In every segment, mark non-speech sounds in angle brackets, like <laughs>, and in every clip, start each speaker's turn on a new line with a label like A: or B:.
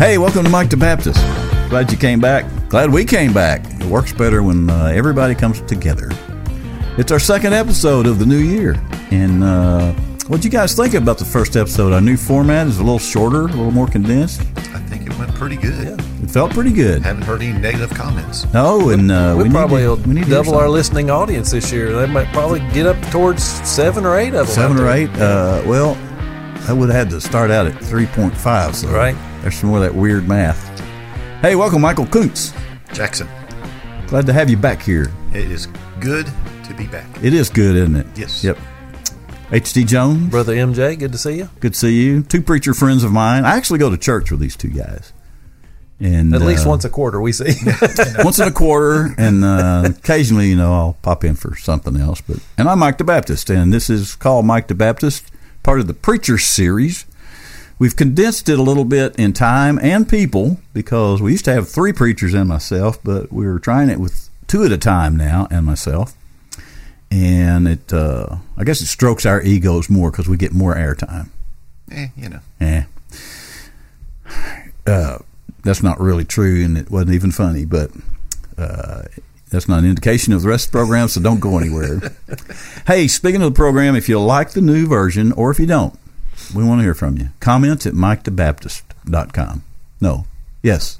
A: Hey, welcome to Mike the Baptist. Glad you came back. Glad we came back. It works better when uh, everybody comes together. It's our second episode of the new year. And uh, what do you guys think about the first episode? Our new format is a little shorter, a little more condensed.
B: I think it went pretty good.
A: Yeah, It felt pretty good.
B: Haven't heard any negative comments.
A: No, and uh,
C: we,
A: we,
C: probably
A: need to, we need to
C: double our listening audience this year. They might probably get up towards seven or eight of them.
A: Seven or eight. Uh, well, I would have had to start out at 3.5. So
C: Right.
A: There's some more of that weird math. Hey, welcome, Michael Koontz.
B: Jackson,
A: Glad to have you back here.
B: it is good to be back.
A: It is good, isn't it?
B: Yes.
A: Yep. H.D. Jones.
C: Brother MJ, good to see you.
A: Good to see you. Two preacher friends of mine. I actually go to church with these two guys. And
C: At least
A: uh,
C: once a quarter, we see. <laughs>
A: once in a quarter, and uh, occasionally, you know, I'll pop in for something else. But and I'm Mike the Baptist, and this is called Mike the Baptist, part of the Preacher series. We've condensed it a little bit in time and people because we used to have three preachers and myself, but we're trying it with two at a time now and myself. And it, uh, I guess, it strokes our egos more because we get more airtime.
B: Eh, you know.
A: Eh. Uh, that's not really true, and it wasn't even funny, but uh, that's not an indication of the rest of the program, so don't go anywhere. <laughs> hey, speaking of the program, if you like the new version or if you don't, we want to hear from you. Comments at mikethebaptist.com. No. Yes.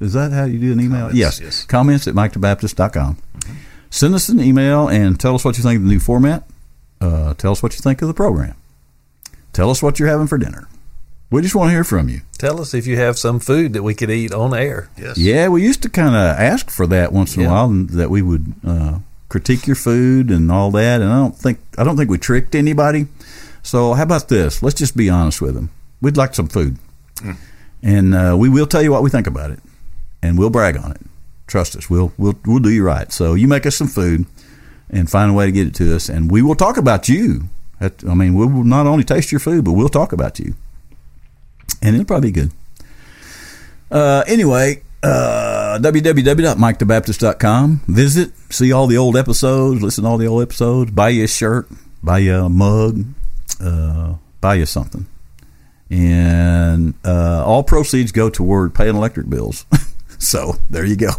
A: Is that how you do an email?
B: Comments,
A: yes.
B: yes.
A: Comments at mikethebaptist.com. Send us an email and tell us what you think of the new format. Uh, tell us what you think of the program. Tell us what you're having for dinner. We just want to hear from you.
C: Tell us if you have some food that we could eat on air.
B: Yes.
A: Yeah, we used to kind of ask for that once in a while, and that we would uh, critique your food and all that. And I don't think I don't think we tricked anybody. So how about this? Let's just be honest with them. We'd like some food, and uh, we will tell you what we think about it, and we'll brag on it. Trust us, we'll we'll we'll do you right. So you make us some food, and find a way to get it to us, and we will talk about you. I mean, we will not only taste your food, but we'll talk about you, and it'll probably be good. Uh, anyway, uh, www.mikethebaptist.com. Visit, see all the old episodes, listen to all the old episodes, buy you a shirt, buy you a mug, uh, buy you something. And uh, all proceeds go toward paying electric bills. <laughs> so there you go.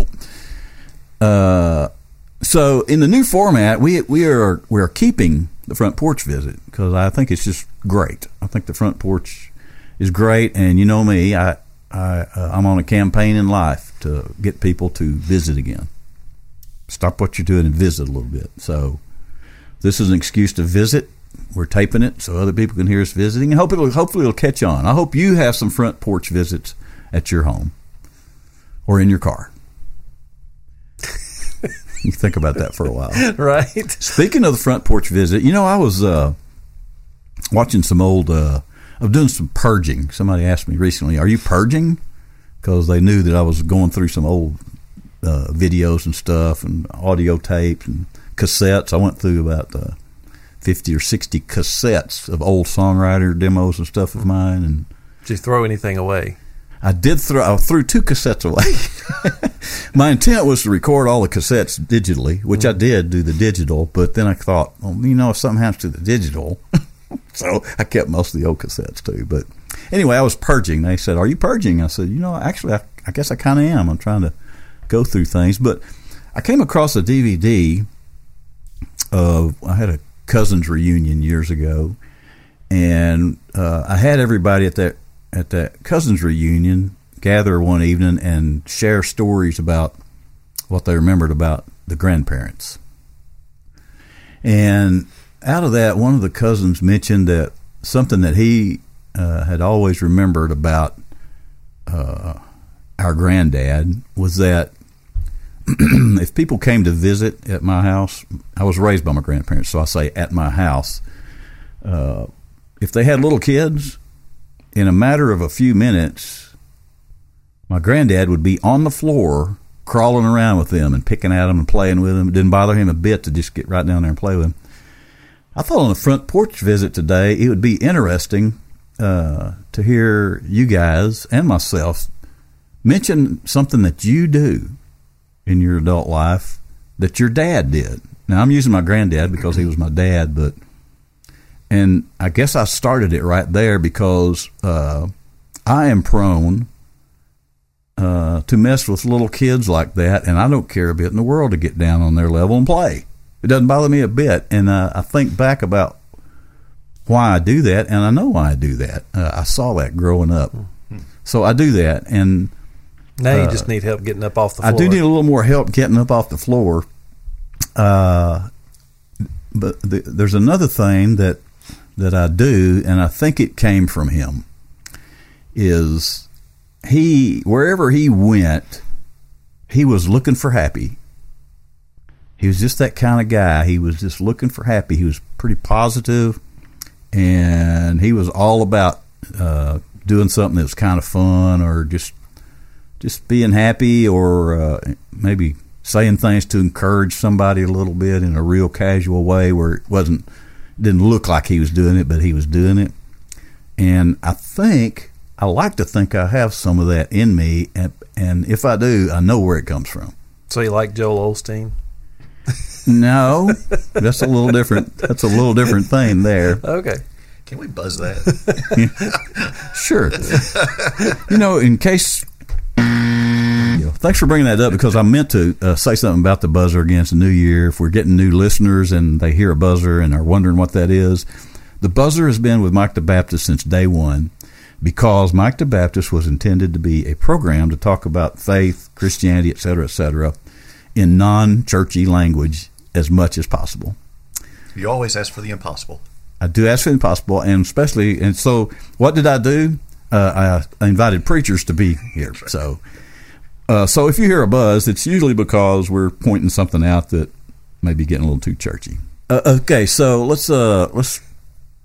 A: Uh, so in the new format, we we are we are keeping the front porch visit because I think it's just great. I think the front porch is great, and you know me, I I uh, I'm on a campaign in life to get people to visit again. Stop what you're doing and visit a little bit. So this is an excuse to visit. We're taping it so other people can hear us visiting, and hope it'll hopefully it'll catch on. I hope you have some front porch visits at your home or in your car. <laughs> you think about that for a while. <laughs>
C: Right?
A: Speaking of the front porch visit, you know, I was uh, watching some old. Uh, I'm doing some purging. Somebody asked me recently, "Are you purging?" Because they knew that I was going through some old uh, videos and stuff, and audio tapes and cassettes. I went through about uh, fifty or sixty cassettes of old songwriter demos and stuff of mine, and
C: Did you throw anything away?
A: I did throw. I threw two cassettes away. <laughs> My intent was to record all the cassettes digitally, which I did do the digital. But then I thought, well, you know, if something happens to the digital, <laughs> so I kept most of the old cassettes too. But anyway, I was purging. They said, "Are you purging?" I said, "You know, actually, I, I guess I kind of am. I'm trying to go through things." But I came across a DVD of I had a cousins reunion years ago, and uh, I had everybody at that at that cousins reunion gather one evening and share stories about what they remembered about the grandparents. And out of that, one of the cousins mentioned that something that he uh, had always remembered about uh, our granddad was that <clears throat> if people came to visit at my house, I was raised by my grandparents, so I say at my house. Uh, if they had little kids, in a matter of a few minutes, my granddad would be on the floor crawling around with them and picking at them and playing with them. It didn't bother him a bit to just get right down there and play with them. I thought on the front porch visit today, it would be interesting uh, to hear you guys and myself mention something that you do in your adult life that your dad did. Now, I'm using my granddad because he was my dad, but and I guess I started it right there because uh, I am prone uh, to mess with little kids like that, and I don't care a bit in the world to get down on their level and play. It doesn't bother me a bit, and uh, I think back about why I do that, and I know why I do that. Uh, I saw that growing up, so I do that, and
C: Now you just need help getting up off the
A: Uh, I do need a little more help getting up off the floor. Uh, but the, there's another thing that that I do, and I think it came from him. Is he wherever he went, he was looking for happy. He was just that kind of guy. He was just looking for happy. He was pretty positive, and he was all about uh, doing something that was kind of fun or just just being happy or uh, maybe saying things to encourage somebody a little bit in a real casual way where it wasn't didn't look like he was doing it but he was doing it and i think i like to think i have some of that in me and, and if i do i know where it comes from
C: So you like Joel Osteen?
A: no that's a little different that's a little different thing there
C: Okay.
B: Can we buzz that? <laughs>
A: Sure. you know, in case. Thanks for bringing that up because I meant to uh, say something about the buzzer against the new year. If we're getting new listeners and they hear a buzzer and are wondering what that is, the buzzer has been with Mike the Baptist since day one because Mike the Baptist was intended to be a program to talk about faith, Christianity, et cetera, et cetera, in non churchy language as much as possible.
B: you always ask for the impossible.
A: I do ask for the impossible, and especially, and so what did I do? Uh, I invited preachers to be here. So, uh, so if you hear a buzz, it's usually because we're pointing something out that may be getting a little too churchy. Uh, okay, so let's uh, let's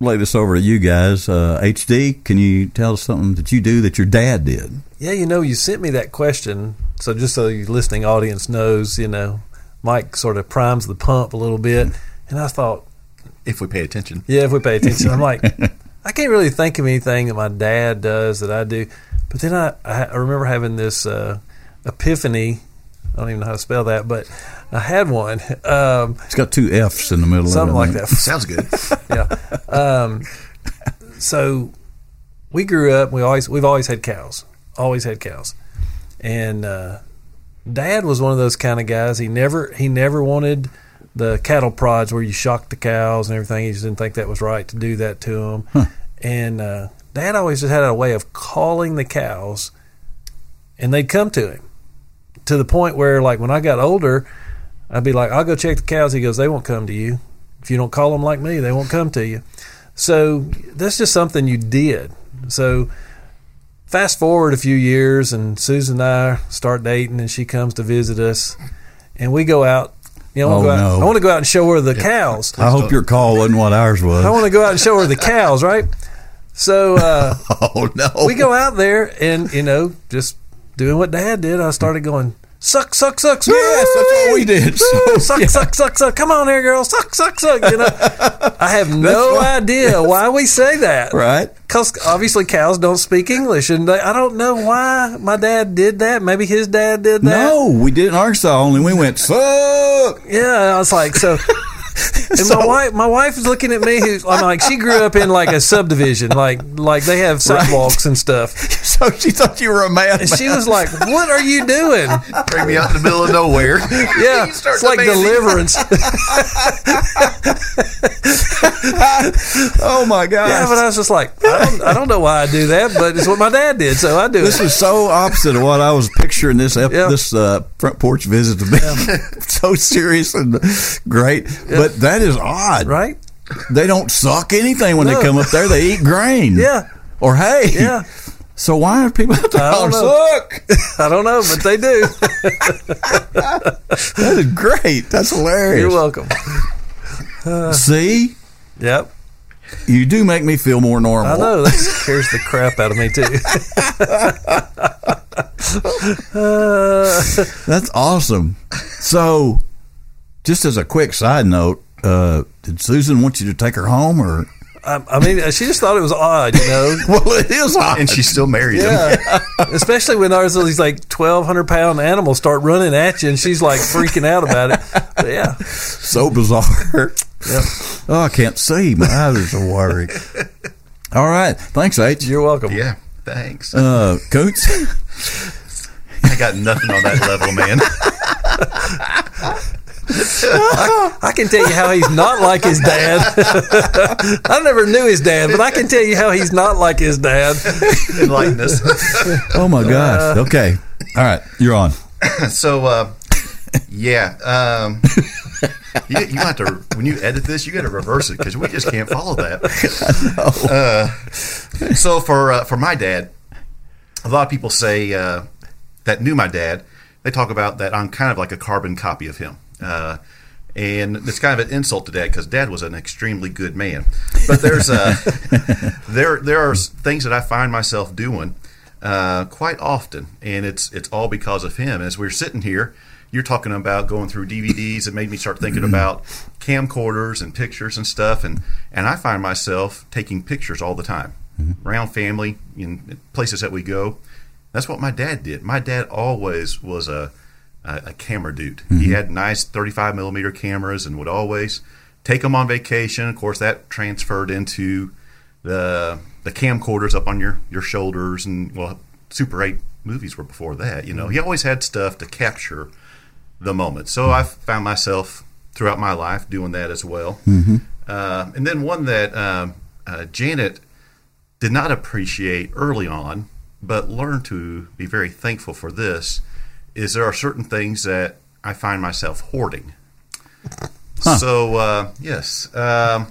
A: lay this over to you guys. Uh, HD, can you tell us something that you do that your dad did?
C: Yeah, you know, you sent me that question, so just so your listening audience knows, you know, Mike sort of primes the pump a little bit, and I thought,
B: If we pay attention.
C: yeah, if we pay attention, I'm like, <laughs> I can't really think of anything that my dad does that I do, but then I I I remember having this uh, epiphany. I don't even know how to spell that, but I had one. Um,
A: It's got two F's in the middle
C: something
A: of it. I
C: like that.
B: Sounds good. <laughs>
C: yeah. Um, so we grew up. We always we've always had cows. Always had cows, and uh, Dad was one of those kind of guys. He never he never wanted the cattle prods where you shock the cows and everything. He just didn't think that was right to do that to them. And uh, Dad always just had a way of calling the cows, and they'd come to him to the point where, like, when I got older, I'd be like, "I'll go check the cows." He goes, "They won't come to you if you don't call them like me. They won't come to you." So that's just something you did. So fast forward a few years, and Susan and I start dating, and she comes to visit us, and we go out. You know, I wanna
A: Oh, no.
C: I want to go out and show her the cows.
A: I hope your call wasn't what ours was.
C: I want to go out and show her the cows, right? So uh, <laughs>
B: Oh no.
C: we go out there, and you know, just doing what Dad did. I started going suck, suck, suck.
A: Yes, that's what we did. So,
C: suck,
A: yeah.
C: suck, suck, suck. Come on here, girl. Suck, suck, suck. You know, I have <laughs> no
A: right.
C: idea why we say that.
A: Right.
C: Because obviously cows don't speak English, and they, I don't know why my dad did that. Maybe his dad did that.
A: No, we did in Arkansas. Only we went suck.
C: Yeah, I was like, so. <laughs> <laughs> And my wife, my wife is looking at me. Who's I'm like, she grew up in like a subdivision, like like they have sidewalks and stuff. <laughs>
A: So she thought you were a man.
C: And she was like, "What are you doing?"
B: Bring me out in the middle of nowhere. <laughs>
C: Yeah, it's like
B: demanding.
C: deliverance.
A: oh my god!
C: Yeah, but I was just like, I don't, I don't know why I do that, but it's what my dad did, so I do
A: this
C: it.
A: is so opposite of what I was picturing this ep-
C: Yeah.
A: this uh, front porch visit to be. so serious and great, but that is odd.
C: Right?
A: They don't suck anything when
C: No.
A: they come up there. They eat grain.
C: Yeah,
A: Or hay.
C: yeah.
A: So why are people out there calling suck? <laughs>
C: I don't know, but they do. <laughs>
A: That is great. That's hilarious.
C: You're welcome. <laughs>
A: See,
C: Yep.
A: you do make me feel more normal.
C: I know that scares the crap out of me too. Uh,
A: That's awesome. So, just as a quick side note, uh, did Susan want you to take her home, or
C: I, I mean, she just thought it was odd, you know. <laughs>
A: well, it is odd.
B: and she still married him.
C: Yeah, <laughs> especially when there's these like twelve hundred pound animals start running at you, and she's like freaking out about it. But yeah,
A: so bizarre.
C: yep.
A: Oh, I can't see. My eyes are so watery. All right. Thanks, H.
C: You're welcome.
B: Yeah, thanks.
A: Uh, Koontz.
B: I got nothing on that level, man. <laughs>
C: I can tell you how he's not like his dad. <laughs> I never knew his dad, but I can tell you how he's not like his dad.
B: Enlighten us. <laughs>
A: Oh my gosh. Okay. All right. You're on. <coughs>
B: so, uh, yeah, um, you, you have to when you edit this, you got to reverse it because we just can't follow that. <laughs> Uh, so for uh, for my dad, a lot of people say uh, that knew my dad. They talk about that I'm kind of like a carbon copy of him. Uh, and it's kind of an insult to dad because dad was an extremely good man. But there's uh, <laughs> there there are things that I find myself doing uh, quite often, and it's it's all because of him. As we're sitting here, you're talking about going through DVDs. It made me start thinking about camcorders and pictures and stuff, and and I find myself taking pictures all the time around family in places that we go. That's what my dad did. My dad always was a a, a camera dude. He had nice 35 millimeter cameras and would always take them on vacation. Of course, that transferred into the the camcorders up on your your shoulders and well, Super 8 movies were before that. You know, he always had stuff to capture the moment. So I found myself throughout my life doing that as well. Uh, and then one that um, uh, Janet did not appreciate early on, but learned to be very thankful for this, is there are certain things that I find myself hoarding. So, uh, yes. Um,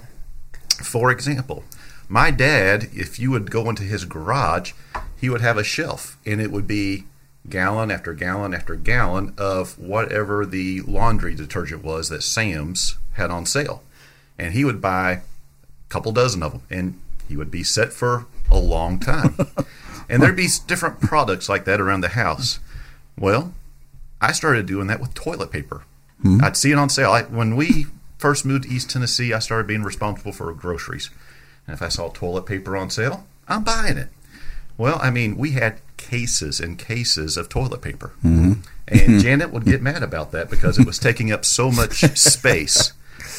B: for example, my dad, if you would go into his garage, he would have a shelf, and it would be gallon after gallon after gallon of whatever the laundry detergent was that Sam's had on sale. And he would buy a couple dozen of them, and he would be set for a long time. <laughs> and there'd be different products like that around the house. Well, I started doing that with toilet paper. Hmm? I'd see it on sale. I, when we first moved to East Tennessee, I started being responsible for groceries. And if I saw toilet paper on sale, I'm buying it. Well, I mean, we had cases and cases of toilet paper. Mm-hmm. And <laughs> Janet would get mad about that because it was taking up so much <laughs> space.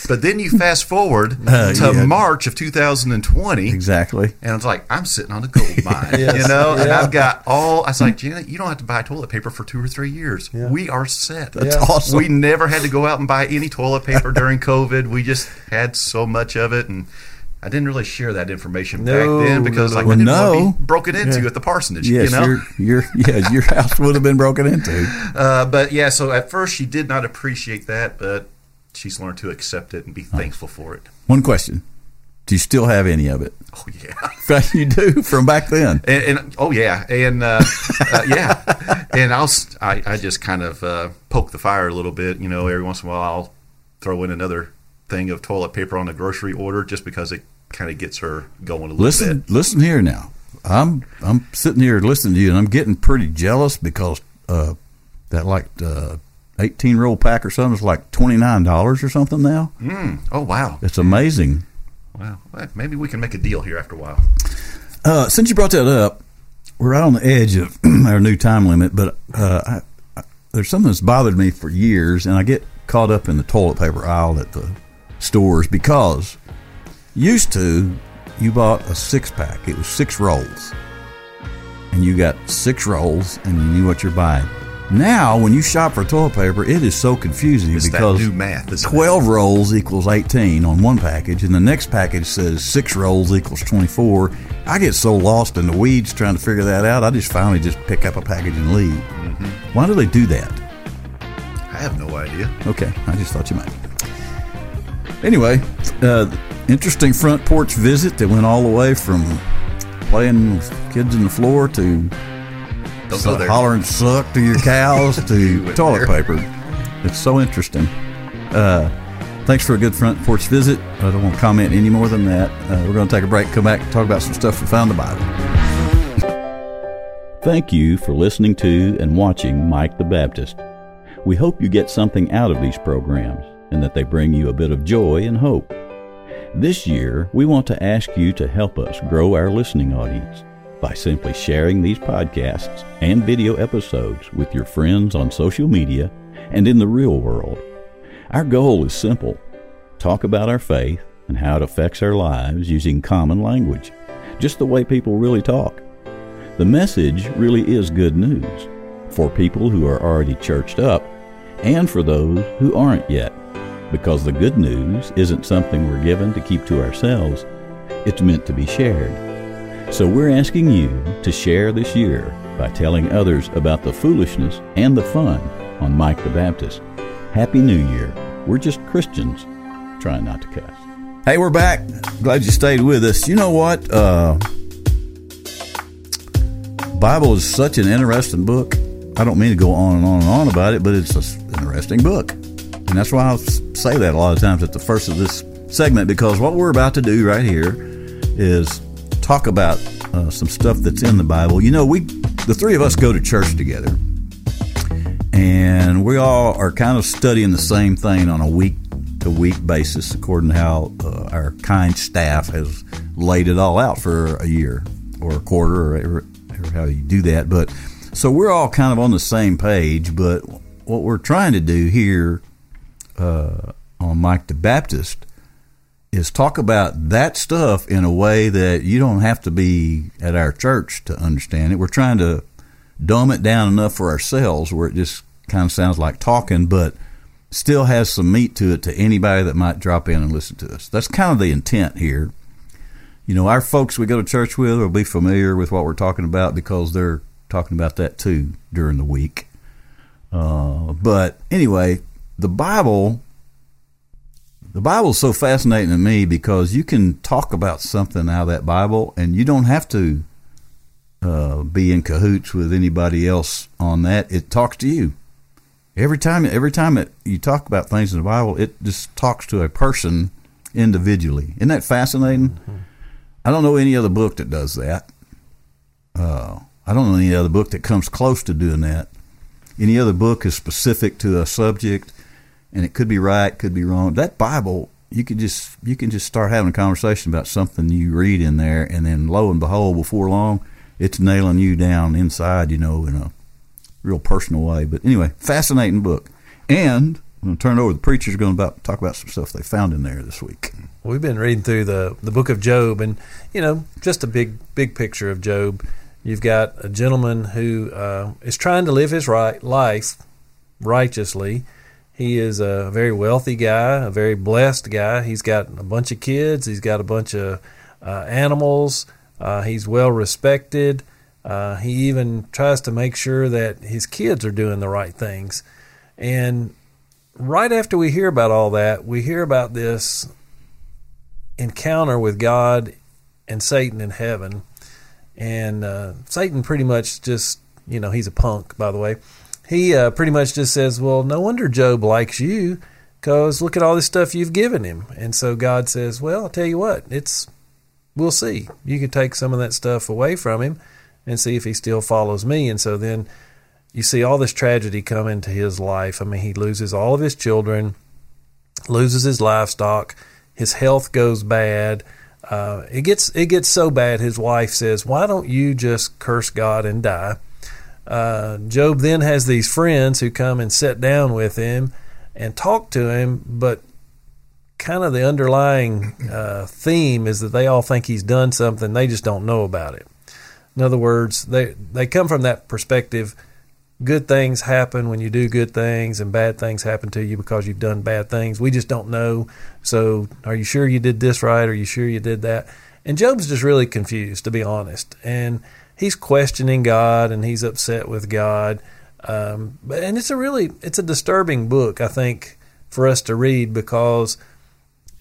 B: But then you fast forward <laughs>
A: Uh,
B: to
A: yeah.
B: March of 2020,
A: Exactly.
B: and it's like I'm sitting on a gold <laughs> mine,
C: Yes.
B: you know. And I've got all. I was like, Janet, you don't have to buy toilet paper for two or three years.
C: Yeah.
B: We are set.
A: That's
C: Yeah.
A: awesome.
B: We never had to go out and buy any toilet paper <laughs> during COVID. We just had so much of it, and I didn't really share that information
C: No,
B: back then because
C: no,
B: like
C: no.
B: I didn't
A: Well,
B: want to
A: no.
B: be broken into
A: Yeah.
B: at the parsonage.
A: yes,
B: you know.
A: your your yeah, your house would have been broken into.
B: Uh, but yeah, so at first she did not appreciate that, but she's learned to accept it and be thankful for it.
A: One question: Do you still have any of it?
B: Oh yeah. <laughs>
A: You do from back then.
B: And, and oh yeah, and uh, uh, yeah, and I'll I, I just kind of uh, poke the fire a little bit. You know, every once in a while I'll throw in another thing of toilet paper on a grocery order just because it kind of gets her going a little
A: Listen,
B: bit.
A: listen here now. I'm I'm sitting here listening to you, and I'm getting pretty jealous because uh, that like uh, 18 roll pack or something is like twenty nine dollars or something now.
B: Mm, oh wow,
A: It's amazing.
B: wow. Well, maybe we can make a deal here after a while.
A: Uh, since you brought that up, we're right on the edge of <clears throat> our new time limit, but uh, I, I, there's something that's bothered me for years, and I get caught up in the toilet paper aisle at the stores because used to you bought a six pack, it was six rolls, and you got six rolls, and you knew what you're buying. Now, when you shop for toilet paper, it is so confusing
B: It's that
A: because
B: new math. isn't it?
A: 12 rolls equals 18 on one package, and the next package says six rolls equals 24. I get so lost in the weeds trying to figure that out, I just finally just pick up a package and leave. Why do they do that?
B: I have no idea.
A: Okay, I just thought you might. Anyway, uh, interesting front porch visit that went all the way from playing with kids in the floor to
B: Don't go
A: hollering suck to your cows to <laughs> toilet
B: there.
A: paper. It's so interesting. Uh, thanks for a good front porch visit. I don't want to comment any more than that. Uh, we're going to take a break, come back, and talk about some stuff we found in the Bible. Thank you for listening to and watching Mike the Baptist. We hope you get something out of these programs and that they bring you a bit of joy and hope. This year, we want to ask you to help us grow our listening audience by simply sharing these podcasts and video episodes with your friends on social media and in the real world. Our goal is simple talk about our faith and how it affects our lives using common language, just the way people really talk. The message really is good news for people who are already churched up and for those who aren't yet, because the good news isn't something we're given to keep to ourselves, it's meant to be shared. So we're asking you to share this year by telling others about the foolishness and the fun on Mike the Baptist. Happy New Year. We're just Christians trying not to cuss. Hey, we're back. Glad you stayed with us. You know what? Uh, Bible is such an interesting book. I don't mean to go on and on and on about it, but it's an interesting book. And that's why I say that a lot of times at the first of this segment, because what we're about to do right here is talk about uh, some stuff that's in the Bible. You know, we, the three of us go to church together, and we all are kind of studying the same thing on a week to week basis, according to how uh, our kind staff has laid it all out for a year or a quarter or, or how you do that. But so we're all kind of on the same page. But what we're trying to do here uh, on Mike the Baptist is talk about that stuff in a way that you don't have to be at our church to understand it. We're trying to dumb it down enough for ourselves where it just kind of sounds like talking, but still has some meat to it to anybody that might drop in and listen to us. That's kind of the intent here. You know, our folks we go to church with will be familiar with what we're talking about because they're talking about that too during the week. Uh, but anyway, the Bible the Bible's so fascinating to me because you can talk about something out of that Bible and you don't have to uh, be in cahoots with anybody else on that. It talks to you. Every time, every time it, you talk about things in the Bible, it just talks to a person individually. Isn't that fascinating? Mm-hmm. I don't know any other book that does that. Uh, I don't know any other book that comes close to doing that. Any other book is specific to a subject and it could be right, could be wrong. That Bible, you could just you can just start having a conversation about something you read in there, and then lo and behold, before long, it's nailing you down inside, you know, in a real personal way. But anyway, fascinating book. And I'm going to turn it over. The preacher's going to about, talk about some stuff they found in there this week.
C: We've been reading through the the book of Job, and you know, just a big big picture of Job. You've got a gentleman who uh, is trying to live his right life righteously he is a very wealthy guy, a very blessed guy. He's got a bunch of kids. He's got a bunch of uh, animals. Uh, he's well respected. Uh, he even tries to make sure that his kids are doing the right things. And right after we hear about all that, we hear about this encounter with God and Satan in heaven. And uh, Satan pretty much just, you know, he's a punk, by the way he uh, pretty much just says, Well, no wonder Job likes you because look at all this stuff you've given him. And so God says, Well, I'll tell you what, it's we'll see. You can take some of that stuff away from him and see if he still follows me. And so then you see all this tragedy come into his life. I mean, he loses all of his children, loses his livestock, his health goes bad. Uh, it gets it gets so bad. His wife says, "Why don't you just curse God and die?" Uh, Job then has these friends who come and sit down with him and talk to him, but kind of the underlying uh, theme is that they all think he's done something, they just don't know about it. In other words, they they come from that perspective. Good things happen when you do good things, and bad things happen to you because you've done bad things. We just don't know. So, are you sure you did this right? Are you sure you did that? And Job's just really confused, to be honest. And he's questioning God and he's upset with God. Um, and it's a really it's a disturbing book, I think, for us to read because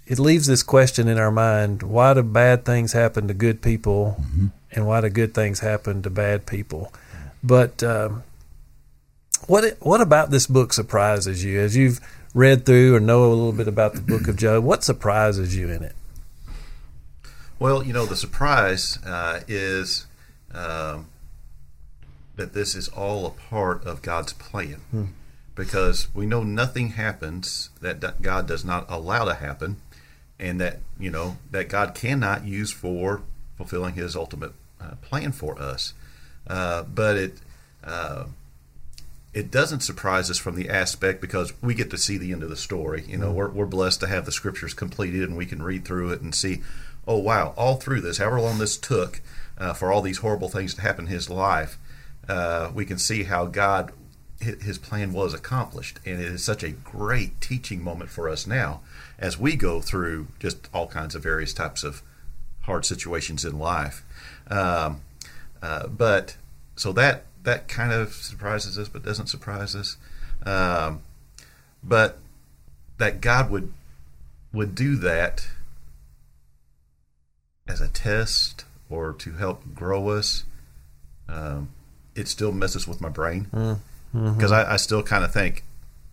C: it leaves this question in our mind: Why do bad things happen to good people, mm-hmm. and why do good things happen to bad people? But um, what what about this book surprises you as you've read through or know a little bit about the book of Job? What surprises you in it?
B: Well, you know, the surprise uh, is um, that this is all a part of God's plan. Hmm. Because we know nothing happens that God does not allow to happen, and that you know that God cannot use for fulfilling His ultimate uh, plan for us. Uh, but it, uh, it doesn't surprise us from the aspect because we get to see the end of the story. You know,
C: Mm-hmm.
B: we're, we're blessed to have the scriptures completed and we can read through it and see, oh, wow, all through this, however long this took uh, for all these horrible things to happen in his life, uh, we can see how God, his plan was accomplished. And it is such a great teaching moment for us now as we go through just all kinds of various types of hard situations in life. Um, uh, but so that that kind of surprises us, but doesn't surprise us. Um, but that God would would do that as a test or to help grow us, um, it still messes with my brain because I, I still kind of think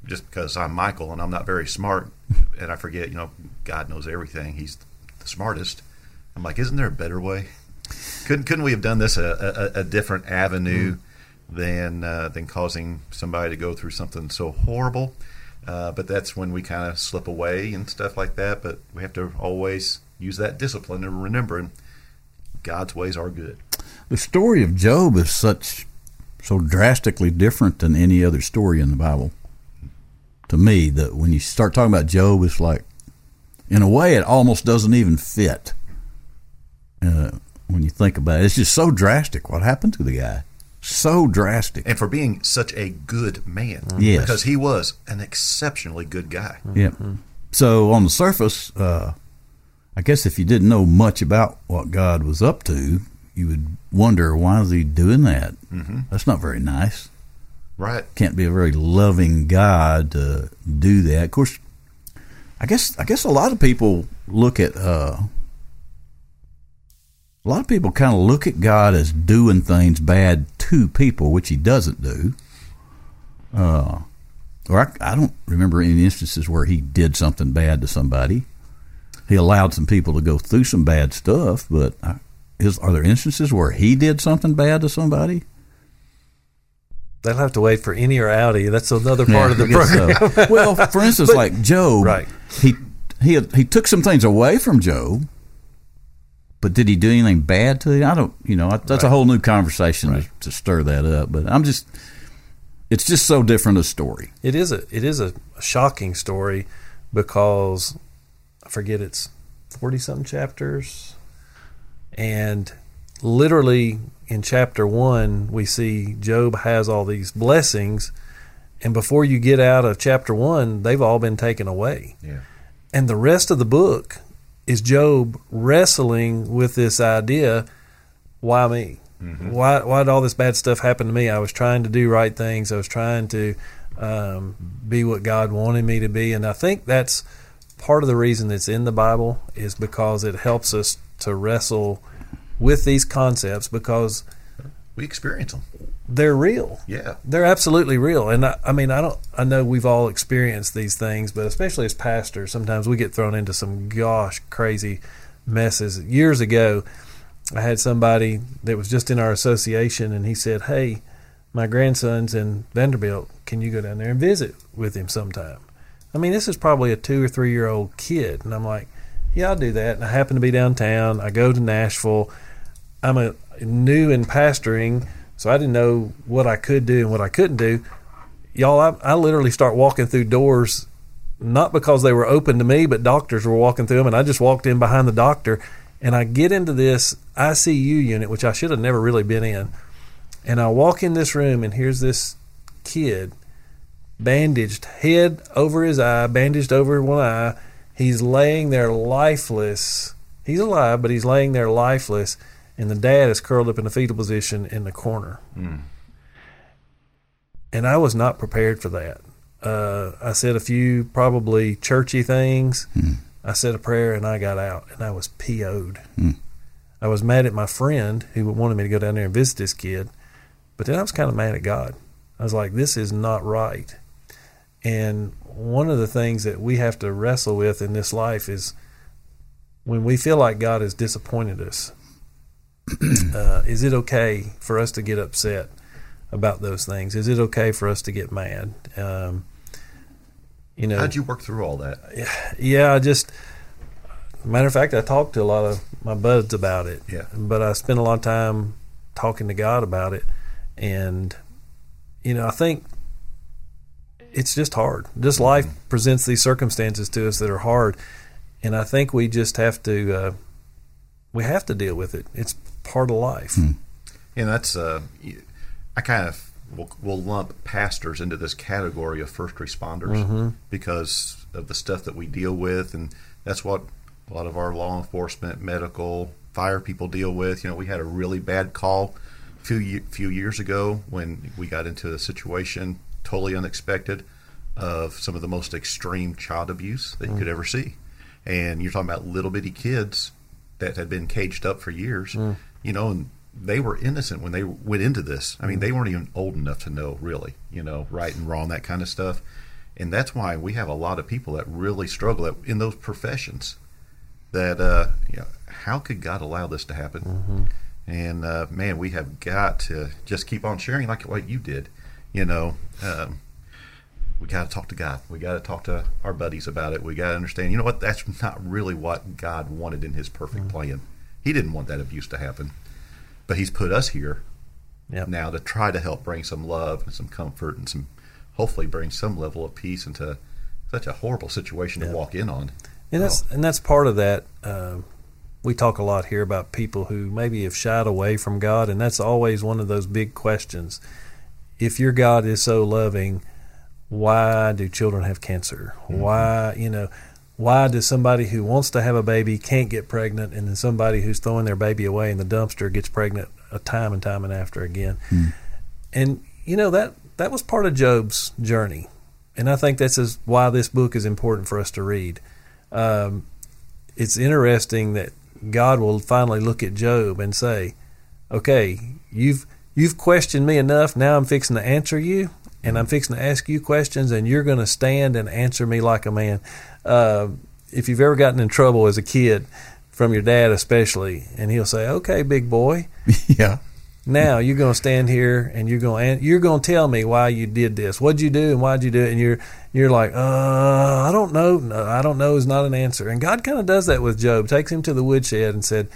B: just because I'm Michael and I'm not very smart and I forget, you know, God knows everything. He's the smartest. I'm like, isn't there a better way? Couldn't couldn't we have done this a, a, a different avenue than uh, than causing somebody to go through something so horrible? Uh, but that's when we kind of slip away and stuff like that. But we have to always use that discipline and remembering God's ways are good.
A: The story of Job is such so drastically different than any other story in the Bible. To me, that when you start talking about Job, it's like, in a way, it almost doesn't even fit. Uh, when you think about it, it's just so drastic. What happened to the guy? So drastic.
B: And for being such a good man,
A: Yes.
B: because he was an exceptionally good guy.
A: Yeah. So on the surface, uh, I guess if you didn't know much about what God was up to, you would wonder why is he doing that? Mm-hmm. That's not very nice.
B: Right?
A: Can't be a very loving God to do that. Of course, I guess I guess a lot of people look at uh, a lot of people kind of look at God as doing things bad to people, which He doesn't do. Uh, or I, I don't remember any instances where He did something bad to somebody. He allowed some people to go through some bad stuff, but is are there instances where He did something bad to somebody?
C: They'll have to wait for Inny or Outty. That's another part of the
A: I
C: program.
A: so. <laughs> well, for instance, like Job,
C: Right.
A: He he had, he took some things away from Job, but did he do anything bad to him? I don't. You know, that's a whole new conversation to, to stir that up. But I'm just, it's just so different a story.
C: It is a it is a shocking story because I forget it's forty something chapters, and literally in chapter one we see Job has all these blessings, and before you get out of chapter one, they've all been taken away,
B: Yeah.
C: and the rest of the book is Job wrestling with this idea: why me? Why why did all this bad stuff happen to me? I was trying to do right things. I was trying to um, be what God wanted me to be, and I think that's part of the reason it's in the Bible is because it helps us to wrestle with these concepts because
B: We experience them.
C: they're real.
B: Yeah.
C: They're absolutely real, and I, I mean, I don't. I know we've all experienced these things, but especially as pastors, sometimes we get thrown into some gosh crazy messes. Years ago, I had somebody that was just in our association, and he said, "Hey, my grandson's in Vanderbilt. Can you go down there and visit with him sometime?" I mean, this is probably a two or three year old kid, and I'm like, "Yeah, I'll do that." And I happen to be downtown. I go to Nashville. I'm a new in pastoring, so I didn't know what I could do and what I couldn't do. Y'all, I, I literally start walking through doors, not because they were open to me, but doctors were walking through them, and I just walked in behind the doctor, and I get into this ICU unit, which I should have never really been in, and I walk in this room, and here's this kid, bandaged head over his eye, bandaged over one eye. He's laying there lifeless. He's alive, but he's laying there lifeless and the dad is curled up in a fetal position in the corner. Hmm. And I was not prepared for that. Uh, I said a few probably churchy things. Hmm. I said a prayer and I got out and I was PO'd. Hmm. I was mad at my friend who wanted me to go down there and visit this kid, but then I was kind of mad at God. I was like, this is not right. And one of the things that we have to wrestle with in this life is when we feel like God has disappointed us, <clears throat> uh, is it okay for us to get upset about those things? Is it okay for us to get mad? Um, you know,
B: How'd you work through all that?
C: yeah, I just matter of fact, I talked to a lot of my buds about it.
B: Yeah.
C: but I spent a lot of time talking to God about it, and you know, I think it's just hard. Just life presents these circumstances to us that are hard, and I think we just have to uh, we have to deal with it. It's part of life.
B: And that's uh, I kind of will, will lump pastors into this category of first responders because of the stuff that we deal with, and that's what a lot of our law enforcement, medical, fire people deal with. You know, we had a really bad call a few few years ago when we got into a situation totally unexpected of some of the most extreme child abuse that you could ever see, and you're talking about little bitty kids that had been caged up for years, you know, and they were innocent when they went into this. I mean, they weren't even old enough to know really, you know, right and wrong, that kind of stuff. And that's why we have a lot of people that really struggle at, in those professions. That uh, you know, how could God allow this to happen? And uh, man, we have got to just keep on sharing like what you did. You know, um, we got to talk to God. We got to talk to our buddies about it. We got to understand. You know what? That's not really what God wanted in His perfect plan. He didn't want that abuse to happen, but He's put us here
C: Yep.
B: now to try to help bring some love and some comfort and some, hopefully, bring some level of peace into such a horrible situation
C: Yeah.
B: to walk in on.
C: And that's and that's part of that. Um, we talk a lot here about people who maybe have shied away from God, and that's always one of those big questions. If your God is so loving, why do children have cancer? Why, you know, why does somebody who wants to have a baby can't get pregnant, and then somebody who's throwing their baby away in the dumpster gets pregnant a time and time and after again? And you know that that was part of Job's journey, and I think this is why this book is important for us to read. Um, it's interesting that God will finally look at Job and say, "Okay, you've you've questioned me enough. Now I'm fixing to answer you, and I'm fixing to ask you questions, and you're going to stand and answer me like a man." Uh, if you've ever gotten in trouble as a kid, from your dad especially, and he'll say, "Okay, big boy." <laughs>
A: yeah.
C: Now you're going to stand here and you're going to you're going to tell me why you did this. What'd you do and why'd you do it? And you're you're like, uh, I don't know. No, I don't know is not an answer. And God kind of does that with Job. Takes him to the woodshed and said,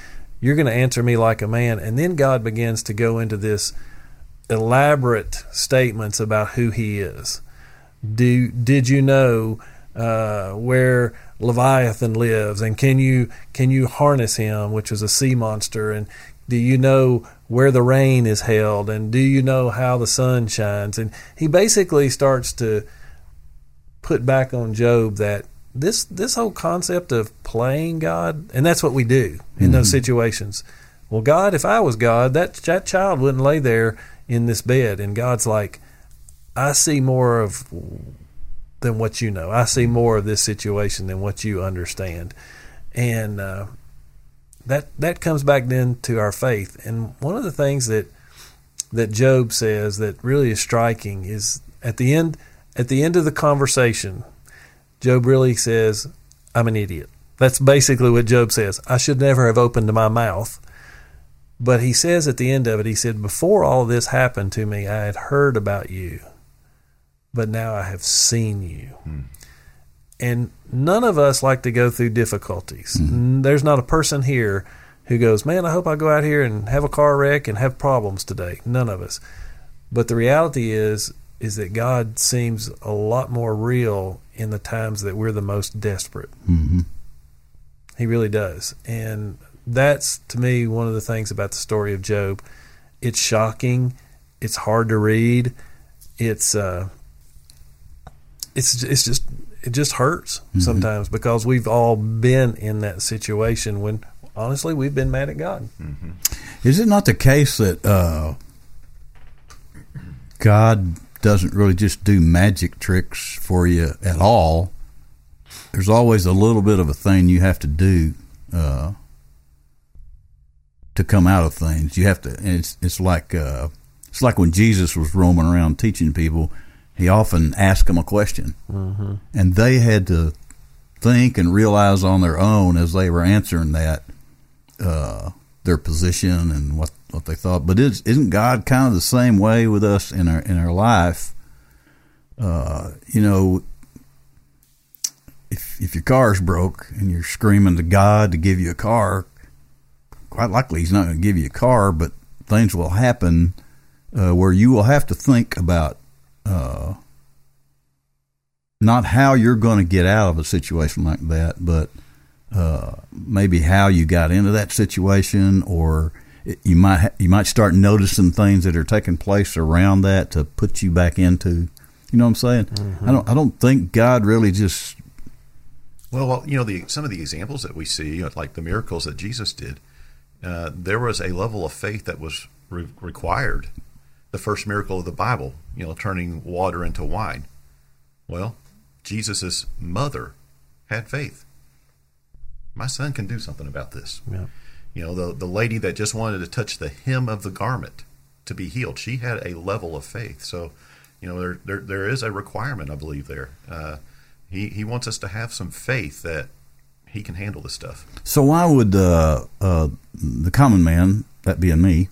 C: "You're going to answer me like a man." And then God begins to go into this elaborate statements about who He is. Do did you know uh, where Leviathan lives, and can you can you harness him, which is a sea monster, and do you know where the rain is held, and do you know how the sun shines? And he basically starts to put back on Job that this this whole concept of playing God, and that's what we do in those situations. Well, God, if I was God, that that child wouldn't lay there in this bed, and God's like, I see more of than what you know. I see more of this situation than what you understand, and uh, that that comes back then to our faith. And one of the things that that Job says that really is striking is at the end at the end of the conversation, Job really says, "I'm an idiot." That's basically what Job says. I should never have opened my mouth. But he says at the end of it, he said, Before all this happened to me, I had heard about you, but now I have seen you. Hmm. And none of us like to go through difficulties. Mm-hmm. N- There's not a person here who goes, Man, I hope I go out here and have a car wreck and have problems today. None of us. But the reality is, is that God seems a lot more real in the times that we're the most desperate.
A: hmm
C: He really does. And that's to me one of the things about the story of Job. It's shocking. It's hard to read. It's uh it's it's just it just hurts sometimes because we've all been in that situation when honestly we've been mad at God.
A: Is it not the case that uh, God doesn't really just do magic tricks for you at all? There's always a little bit of a thing you have to do uh, to come out of things. You have to. It's it's like uh, it's like when Jesus was roaming around teaching people. He often asked them a question, and they had to think and realize on their own as they were answering that uh, their position and what, what they thought. But is, isn't God kind of the same way with us in our in our life? Uh, you know, if if your car's broke and you're screaming to God to give you a car, quite likely He's not going to give you a car, but things will happen uh, where you will have to think about uh, not how you're going to get out of a situation like that, but uh, maybe how you got into that situation, or you might ha- you might start noticing things that are taking place around that to put you back into. You know what I'm saying?
C: Mm-hmm.
A: I don't. I don't think God really just.
B: Well, well, you know, the some of the examples that we see, like the miracles that Jesus did, uh, there was a level of faith that was re- required. The first miracle of the Bible, you know, turning water into wine. Well, Jesus' mother had faith. My son can do something about this.
C: Yeah.
B: You know, the the lady that just wanted to touch the hem of the garment to be healed, she had a level of faith. So, you know, there there, there is a requirement, I believe, there. Uh, he he wants us to have some faith that he can handle this stuff.
A: So why would uh, uh, the common man, that being me,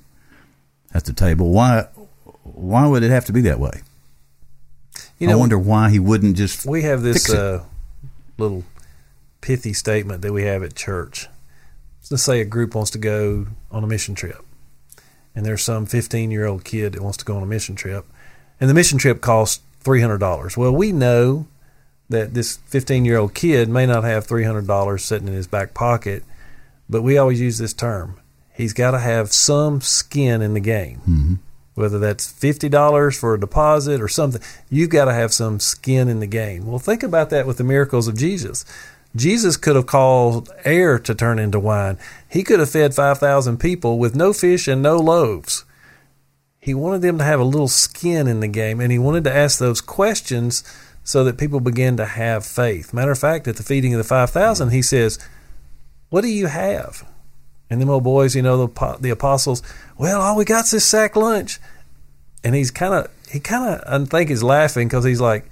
A: at the table, why why would it have to be that way?
C: You know,
A: I wonder why he wouldn't just.
C: we have this
A: fix it.
C: uh, little pithy statement that we have at church. Let's say a group wants to go on a mission trip, and there's some 15 year old kid that wants to go on a mission trip, and the mission trip costs $300. Well, we know that this 15 year old kid may not have $300 sitting in his back pocket, but we always use this term. He's got to have some skin in the game. Mm-hmm. Whether that's $50 for a deposit or something, you've got to have some skin in the game. Well, think about that with the miracles of Jesus. Jesus could have called air to turn into wine. He could have fed 5,000 people with no fish and no loaves. He wanted them to have a little skin in the game, and he wanted to ask those questions so that people began to have faith. Matter of fact, at the feeding of the 5,000, he says, What do you have? And them old boys, you know, the, the apostles, well, all we got's this sack lunch. And he's kind of, he kind of, I think, he's laughing because he's like,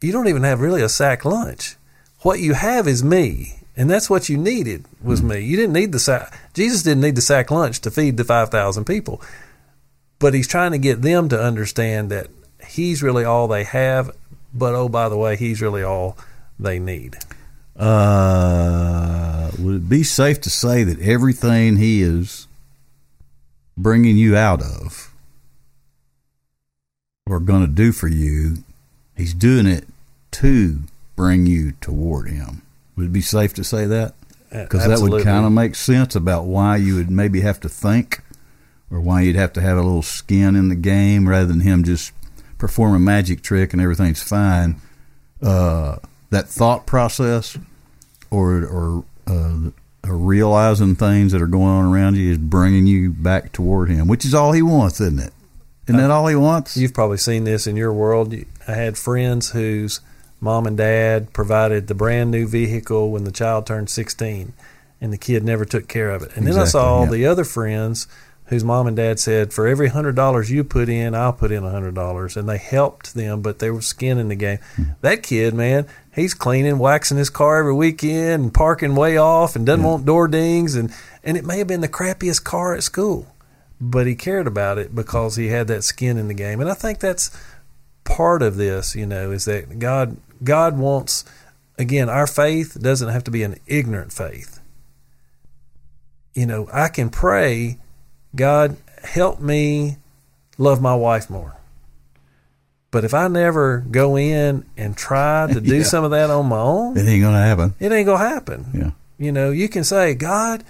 C: You don't even have really a sack lunch. What you have is me. And that's what you needed was me. You didn't need the sack. Jesus didn't need the sack lunch to feed the 5,000 people. But he's trying to get them to understand that he's really all they have. But oh, by the way, he's really all they need.
A: Uh, would it be safe to say that everything he is bringing you out of or going to do for you, he's doing it to bring you toward him? Would it be safe to say that? Because that would kind of make sense about why you would maybe have to think or why you'd have to have a little skin in the game rather than him just perform a magic trick and everything's fine. Uh, that thought process or or, uh, or realizing things that are going on around you is bringing you back toward him, which is all he wants, isn't it? Isn't that all he wants?
C: You've probably seen this in your world. I had friends whose mom and dad provided the brand new vehicle when the child turned 16, and the kid never took care of it. And then I
A: Exactly,
C: saw
A: yeah.
C: the other friends whose mom and dad said, For every $100 you put in, I'll put in $100. And they helped them, but they were skin in the game.
A: Hmm.
C: That kid, man, he's cleaning, waxing his car every weekend, and parking way off, and doesn't want door dings. And, and it may have been the crappiest car at school but he cared about it because he had that skin in the game. And I think that's part of this, you know, is that God God wants again, our faith doesn't have to be an ignorant faith. You know, I can pray, God, help me love my wife more. But if I never go in and try <laughs> to do
A: Yeah.
C: some of that on my own,
A: it ain't gonna happen.
C: it ain't gonna happen.
A: Yeah.
C: You know, you can say, God,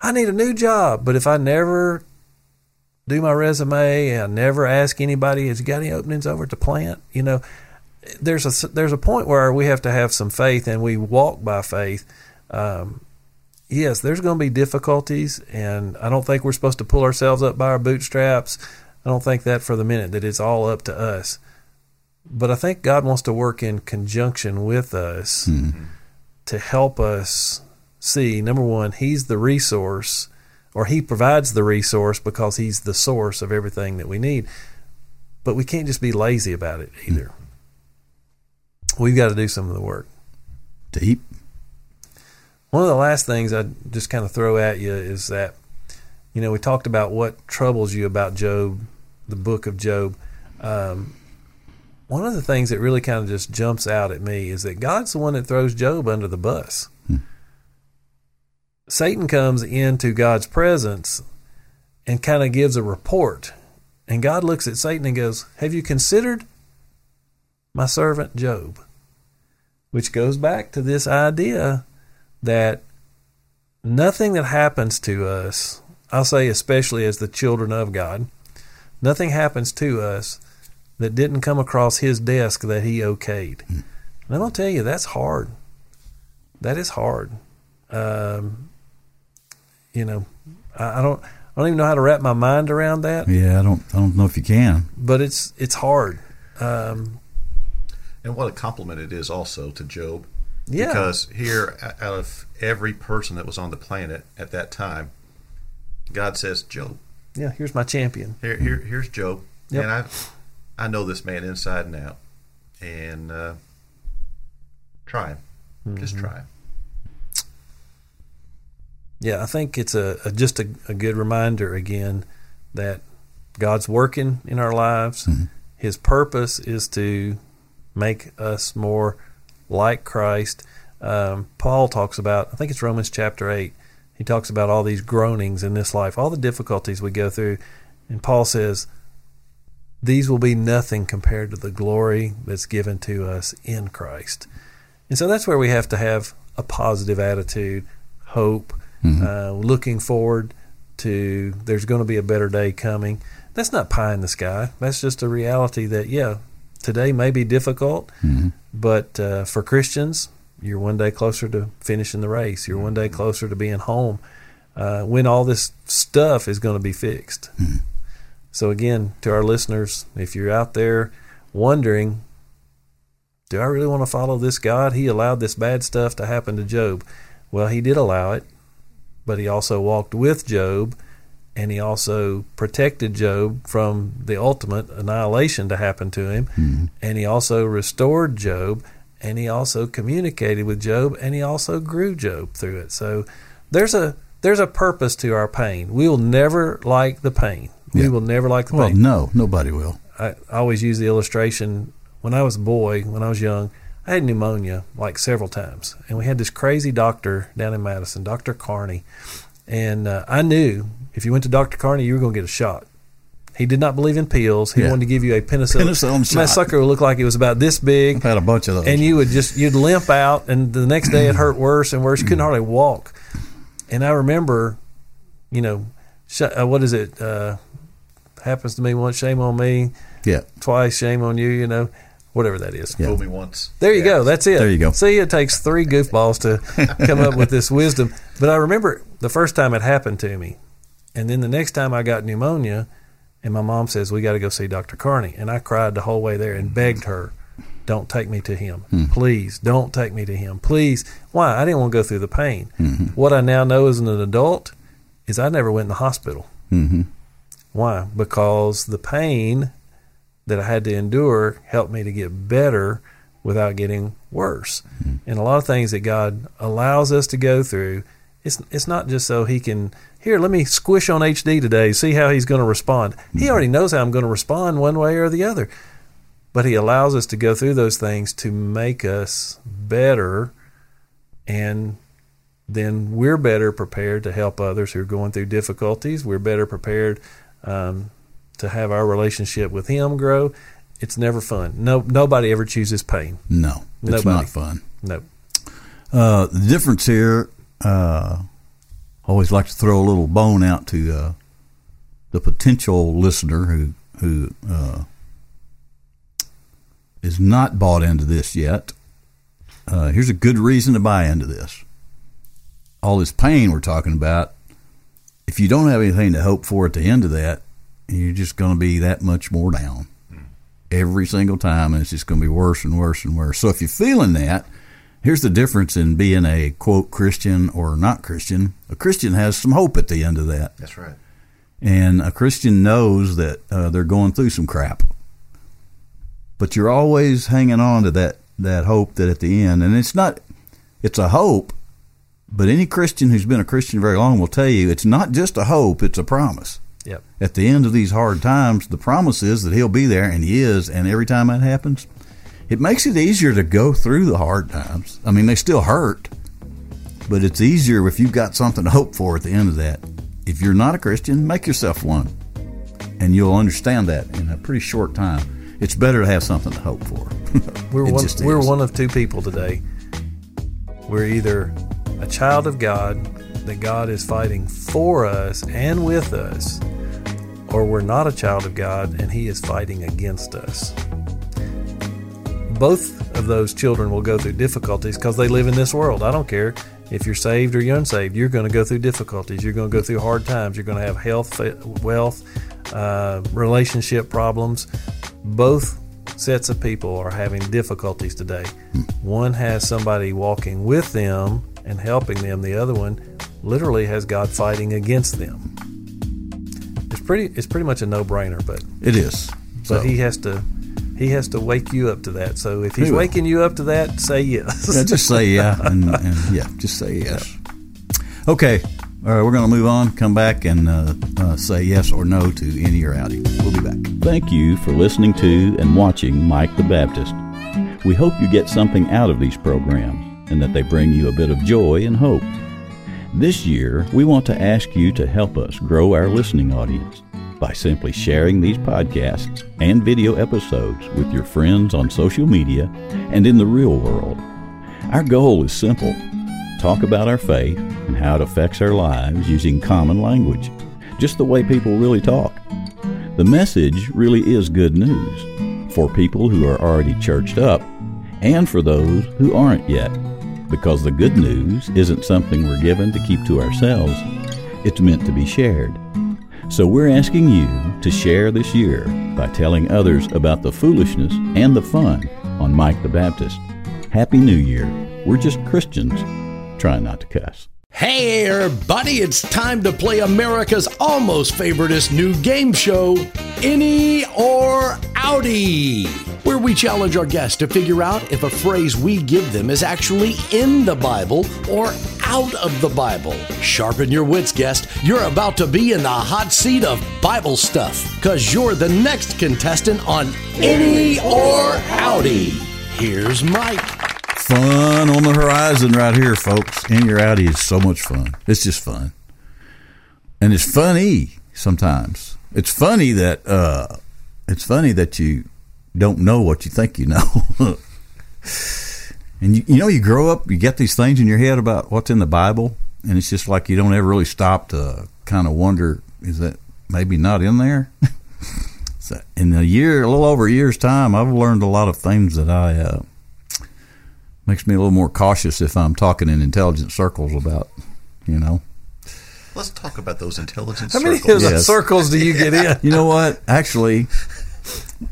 C: I need a new job, but if I never do my resume and I never ask anybody, has you got any openings over at the plant? You know, there's a there's a point where we have to have some faith and we walk by faith. Um, yes, there's going to be difficulties, and I don't think we're supposed to pull ourselves up by our bootstraps. I don't think that for the minute that it's all up to us. But I think God wants to work in conjunction with us to help us see number one, He's the resource, or He provides the resource because He's the source of everything that we need. But we can't just be lazy about it either. We've got to do some of the work.
A: Deep.
C: One of the last things I just kind of throw at you is that, you know, we talked about what troubles you about Job, the book of Job. Um, one of the things that really kind of just jumps out at me is that God's the one that throws Job under the bus. Satan comes into God's presence and kind of gives a report. And God looks at Satan and goes, Have you considered my servant Job. Which goes back to this idea that nothing that happens to us, I'll say especially as the children of God, nothing happens to us that didn't come across his desk that he okayed. And I'm going to tell you, that's hard. That is hard. Um, you know, I, I don't. I don't even know how to wrap my mind around that,
A: Yeah, I don't. I don't know if you can.
C: but it's it's hard. Um,
B: And what a compliment it is also to Job.
C: yeah,
B: Because here, out of every person that was on the planet at that time, God says, Job,
C: yeah. Here's my champion.
B: here, here here's Job.
C: Yep.
B: And I, I know this man inside and out. And uh, try him. Just
C: Mm-hmm.
B: try him.
C: Yeah, I think it's a, a just a, a good reminder again that God's working in our lives. His purpose is to make us more like Christ. Um, Paul talks about, I think it's Romans chapter 8, he talks about all these groanings in this life, all the difficulties we go through. And Paul says, these will be nothing compared to the glory that's given to us in Christ. And so that's where we have to have a positive attitude, hope, uh, looking forward to there's going to be a better day coming. That's not pie in the sky. That's just a reality that, yeah, today may be difficult, but uh, for Christians, you're one day closer to finishing the race. You're one day closer to being home uh, when all this stuff is going to be fixed. So, again, to our listeners, if you're out there wondering, do I really want to follow this God? He allowed this bad stuff to happen to Job. Well, he did allow it, but he also walked with Job and he also protected Job from the ultimate annihilation to happen to him. And he also restored Job and he also communicated with Job and he also grew Job through it. So there's a there's a purpose to our pain. We will never like the pain. We will never like the
A: Well,
C: pain.
A: no, nobody will.
C: I I always use the illustration when I was a boy, when I was young, I had pneumonia like several times. And we had this crazy doctor down in Madison, Dr. Carney. And uh, I knew if you went to Dr. Carney, you were going to get a shot. He did not believe in pills. He
A: Yeah.
C: wanted to give you a penicillin.
A: Penicillin
C: And that sucker would look like it was about this big
A: I've had a bunch of those.
C: and you would just you'd limp out and the next day it hurt <clears throat> worse and worse you couldn't hardly walk and i remember you know sh- uh, what is it uh, happens to me once shame on me
A: yeah,
C: twice shame on you you know whatever that is
A: Yeah.
B: Fool me once.
C: there you
B: Yeah.
C: go that's it
A: There you go.
C: see it takes three goofballs to <laughs> come up with this wisdom but i remember the first time it happened to me and then the next time i got pneumonia and my mom says we got to go see dr carney. And i cried the whole way there and begged her don't take me to him. Hmm. Please don't take me to him. Please. Why? I didn't want to go through the pain. Mm-hmm. What i now know as an adult is i never went in the hospital.
A: Hmm
C: why? Because the pain that i had to endure helped me to get better without getting worse. Hmm. And a lot of things that god allows us to go through it's, it's not just so he can here let me squish on hd today see how he's going to respond. He already knows how i'm going to respond one way or the other. But he allows us to go through those things to make us better and then we're better prepared to help others who are going through difficulties. We're better prepared um, to have our relationship with him grow. It's never fun. No nobody ever chooses pain.
A: No, it's
C: Nobody.
A: not fun.
C: no
A: Uh, the difference here, uh, I always like to throw a little bone out to uh, the potential listener who who uh, is not bought into this yet. Uh, here's a good reason to buy into this. All this pain we're talking about, if you don't have anything to hope for at the end of that, you're just going to be that much more down every single time, and it's just going to be worse and worse and worse. So if you're feeling that, here's the difference in being a quote Christian or not Christian. A Christian has some hope at the end of that,
B: That's right.
A: and a Christian knows that uh, they're going through some crap. But you're always hanging on to that that hope that at the end, and it's not, it's a hope. But any Christian who's been a Christian very long will tell you it's not just a hope; it's a promise
C: yep
A: at the end of these hard times, the promise is that he'll be there, and he is. And every time that happens, it makes it easier to go through the hard times. I mean, they still hurt, but it's easier if you've got something to hope for at the end of that. If you're not a Christian, make yourself one, and you'll understand that in a pretty short time. it's better to have something to hope for. <laughs>
C: We're one, we're one of two people today. We're either a child of God that God is fighting for us and with us, or we're not a child of God and He is fighting against us. Both of those children will go through difficulties because they live in this world. I don't care if you're saved or you're unsaved. You're going to go through difficulties. You're going to go through hard times. You're going to have health, wealth, uh, relationship problems. Both sets of people are having difficulties today. One has somebody walking with them and helping them. The other one literally has God fighting against them. It's pretty. It's pretty much a no-brainer, but
A: It is. So
C: but he has to. He has to wake you up to that. So if he's
A: He
C: waking you up to that, say yes.
A: yeah, just say yeah, <laughs> and, and yeah, just say yes. Okay, all right, we're going to move on. Come back and uh, uh, say yes or no to Inny or Outty. We'll be back.
D: Thank you for listening to and watching Mike the Baptist. We hope you get something out of these programs and that they bring you a bit of joy and hope. This year, we want to ask you to help us grow our listening audience by simply sharing these podcasts and video episodes with your friends on social media and in the real world. Our goal is simple talk about our faith and how it affects our lives using common language, just the way people really talk. The message really is good news for people who are already churched up and for those who aren't yet, because the good news isn't something we're given to keep to ourselves, it's meant to be shared. So we're asking you to share this year by telling others about the foolishness and the fun on Mike the Baptist. Happy New Year. We're just Christians trying not to cuss.
E: Hey, everybody, it's time to play America's almost favoriteest new game show, Inny or Outty, where we challenge our guests to figure out if a phrase we give them is actually in the Bible or out of the Bible. Sharpen your wits, guest. You're about to be in the hot seat of Bible stuff, because you're the next contestant on Inny or Outty. Here's Mike.
A: Fun on the horizon right here, folks. Inny or Outty is so much fun. It's just fun, and it's funny sometimes. It's funny that uh, it's funny that you don't know what you think you know. <laughs> and you, you know, you grow up, you get these things in your head about what's in the Bible, and it's just like you don't ever really stop to kind of wonder, is that maybe not in there? <laughs> so in a year, a little over a year's time, I've learned a lot of things that I uh, makes me a little more cautious if I'm talking in intelligent circles about, you know.
B: Let's talk about those intelligence
C: How many
B: circles.
A: Yes.
C: circles do you get in? <laughs>
A: You know what? Actually,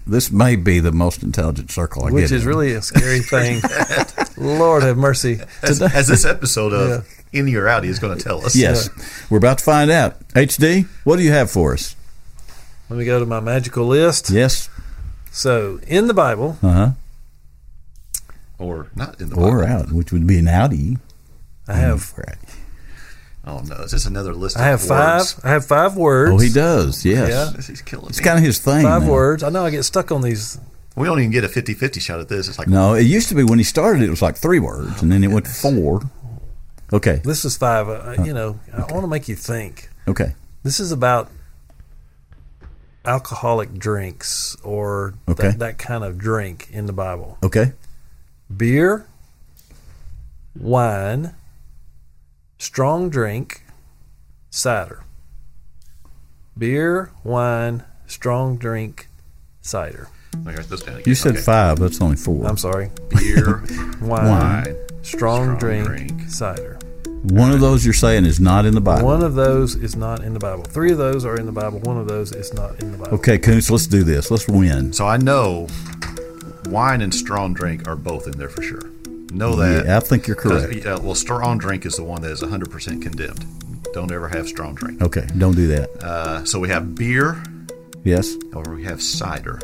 A: this may be the most intelligent circle I
C: Which
A: get.
C: Which is
A: in.
C: really a scary <laughs> thing. Lord have mercy.
B: as, as this episode of Inny or Outty is going to tell us.
A: yes. We're about to find out. HD, what do you have for us?
C: Let me go to my magical list.
A: Yes.
C: So, in the Bible,
A: Uh huh.
B: Or not in the
A: Or
B: Bible.
A: out, which would be an outie.
C: I have
A: Right.
B: Oh, no. Is this another list
C: I have
B: of
C: five.
B: words?
C: I have five words.
A: Oh, he does. Yes.
C: Yeah.
B: He's killing
A: It's
B: me.
A: kind of his thing.
C: Five
A: now.
C: words. I know I get stuck on these.
B: we don't even get a 50-50 shot at this. It's like,
A: No, it used to be when he started, it was like three words, and then it went four. Okay.
C: This is five. Uh, you know, I want to make you think.
A: Okay.
C: This is about alcoholic drinks or
A: Okay.
C: that, that kind of drink in the Bible.
A: Okay.
C: Beer, wine, strong drink, cider. Beer, wine, strong drink, cider.
B: I got this down again.
A: You said
B: Okay.
A: five. That's only 4
C: I'm sorry. <laughs>
B: Beer, <laughs>
C: Wine,
B: wine.
C: strong,
B: strong
C: drink,
B: drink.
C: cider.
A: One of those you're saying is not in the Bible.
C: One of those is not in the Bible. Three of those are in the Bible. One of those is not in the Bible.
A: Okay, Koontz, let's do this. Let's win.
B: So I know wine and strong drink are both in there for sure. Know that.
A: Yeah, I think you're correct.
B: Uh, well, strong drink is the one that is 100% condemned. Don't ever have strong drink.
A: Okay, don't do that.
B: Uh, so we have beer
A: Yes,
B: or we have cider.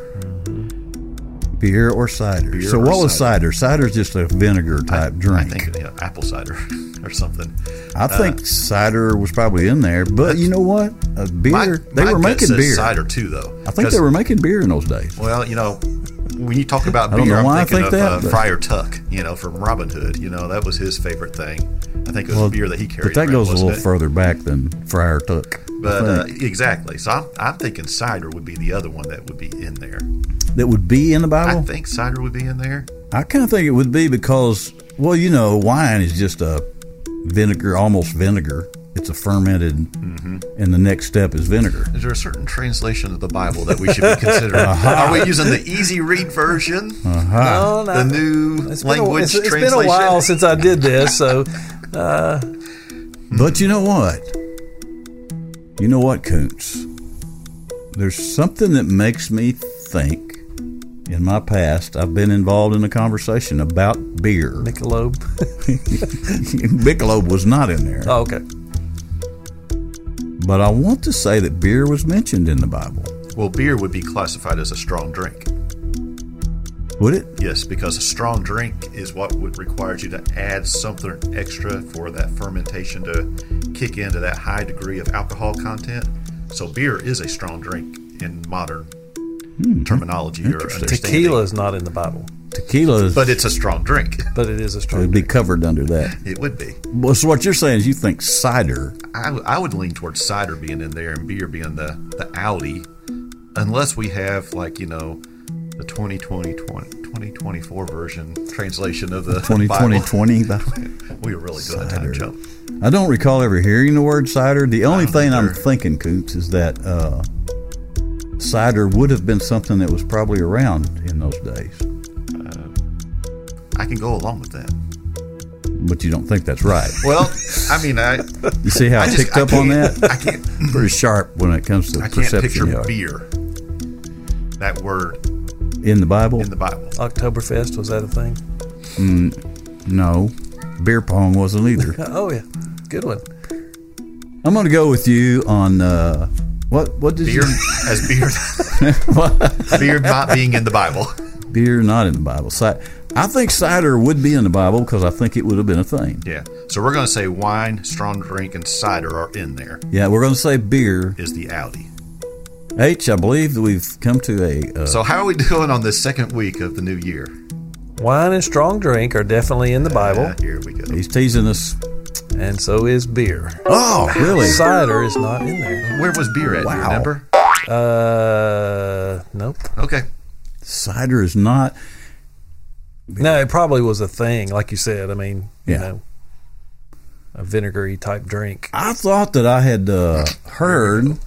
A: beer or cider.
B: Beer
A: so
B: or
A: what was
B: cider.
A: cider? Cider's just a vinegar type drink.
B: I think know, apple cider <laughs> or something.
A: I think cider was probably in there, but you know what? A beer.
B: My-
A: they
B: my
A: were making beer.
B: cider too, though.
A: I think they were making beer in those days.
B: Well, you know, when you talk about beer, I'm thinking
A: think
B: of
A: that,
B: uh, Friar Tuck. You know, from Robin Hood. You know, that was his favorite thing. I think it was beer that he carried.
A: But that
B: around,
A: goes a little
B: it?
A: further back than Friar Tuck.
B: But uh, exactly. So I'm, I'm thinking cider would be the other one that would be in there.
A: that would be in the Bible.
B: I think cider would be in there.
A: I kind of think it would be because, well, you know, wine is just a vinegar, almost vinegar. It's a fermented,
B: Mm-hmm.
A: and the next step is vinegar.
B: Is there a certain translation of the Bible that we should be <laughs> considering? Uh-huh. Are we using the easy read version?
C: No, no.
B: The new
C: It's been, a,
B: language
C: it's, it's been a while since I did this, so <laughs>
A: But hmm. you know what? You know what, Koontz? There's something that makes me think. In my past, I've been involved in a conversation about beer.
C: Michelob. <laughs>
A: Michelob was not in there,
C: oh, okay.
A: But I want to say that beer was mentioned in the Bible.
B: Well, beer would be classified as a strong drink.
A: Would it?
B: Yes, because a strong drink is what would require you to add something extra for that fermentation to kick into that high degree of alcohol content. So beer is a strong drink in modern hmm. terminology or
A: Interesting.
B: understanding.
C: Tequila is not in the Bible,
A: Tequila is,
B: But it's a strong drink.
C: but it is a strong drink.
A: It would be covered under that.
B: It would be.
A: Well, so what you're saying is you think cider
B: I, I would lean towards cider being in there and beer being the, the outie, unless we have, like, you know, the 2020, 20, 2024 version translation of the
A: 2020
B: Bible.
A: 20. <laughs>
B: We were really doing a time jump.
A: I don't recall ever hearing the word cider. The only
B: don't
A: thing I'm thinking, Koontz, is that uh, cider would have been something that was probably around in those days.
B: I can go along with that.
A: But you don't think that's right.
B: Well, I mean, I,
A: You see how I,
B: I just
A: picked
B: I
A: up on that?
B: I can't. <clears throat>
A: Pretty sharp when it comes to
B: I can't
A: perception
B: picture
A: yeah.
B: beer. That word
A: in the Bible.
B: in the Bible.
C: Oktoberfest was that a thing?
A: no, beer pong wasn't either. <laughs>
C: Oh yeah, good one.
A: I'm going to go with you on uh, what? What did
B: Beer
A: you? <laughs>
B: as beer. beer not being in the Bible.
A: Beer not in the Bible. Ci- I think cider would be in the Bible because I think it would have been a thing.
B: Yeah. So we're going to say wine, strong drink, and cider are in there.
A: Yeah, we're going to say beer.
B: Is the outie.
A: H, I believe that we've come to a. Uh,
B: So how are we <laughs> doing on this second week of the new year?
C: Wine and strong drink are definitely in the Bible,
B: Uh, here we go.
A: he's teasing us.
C: and so is beer.
A: Oh, really?
C: Cider is not in there.
B: Where was beer at? Do you remember?
C: Uh, nope.
B: Okay.
A: Cider is not.
C: No, it probably was a thing, like you said. I mean, you know, a vinegary type drink.
A: I thought that I had uh, heard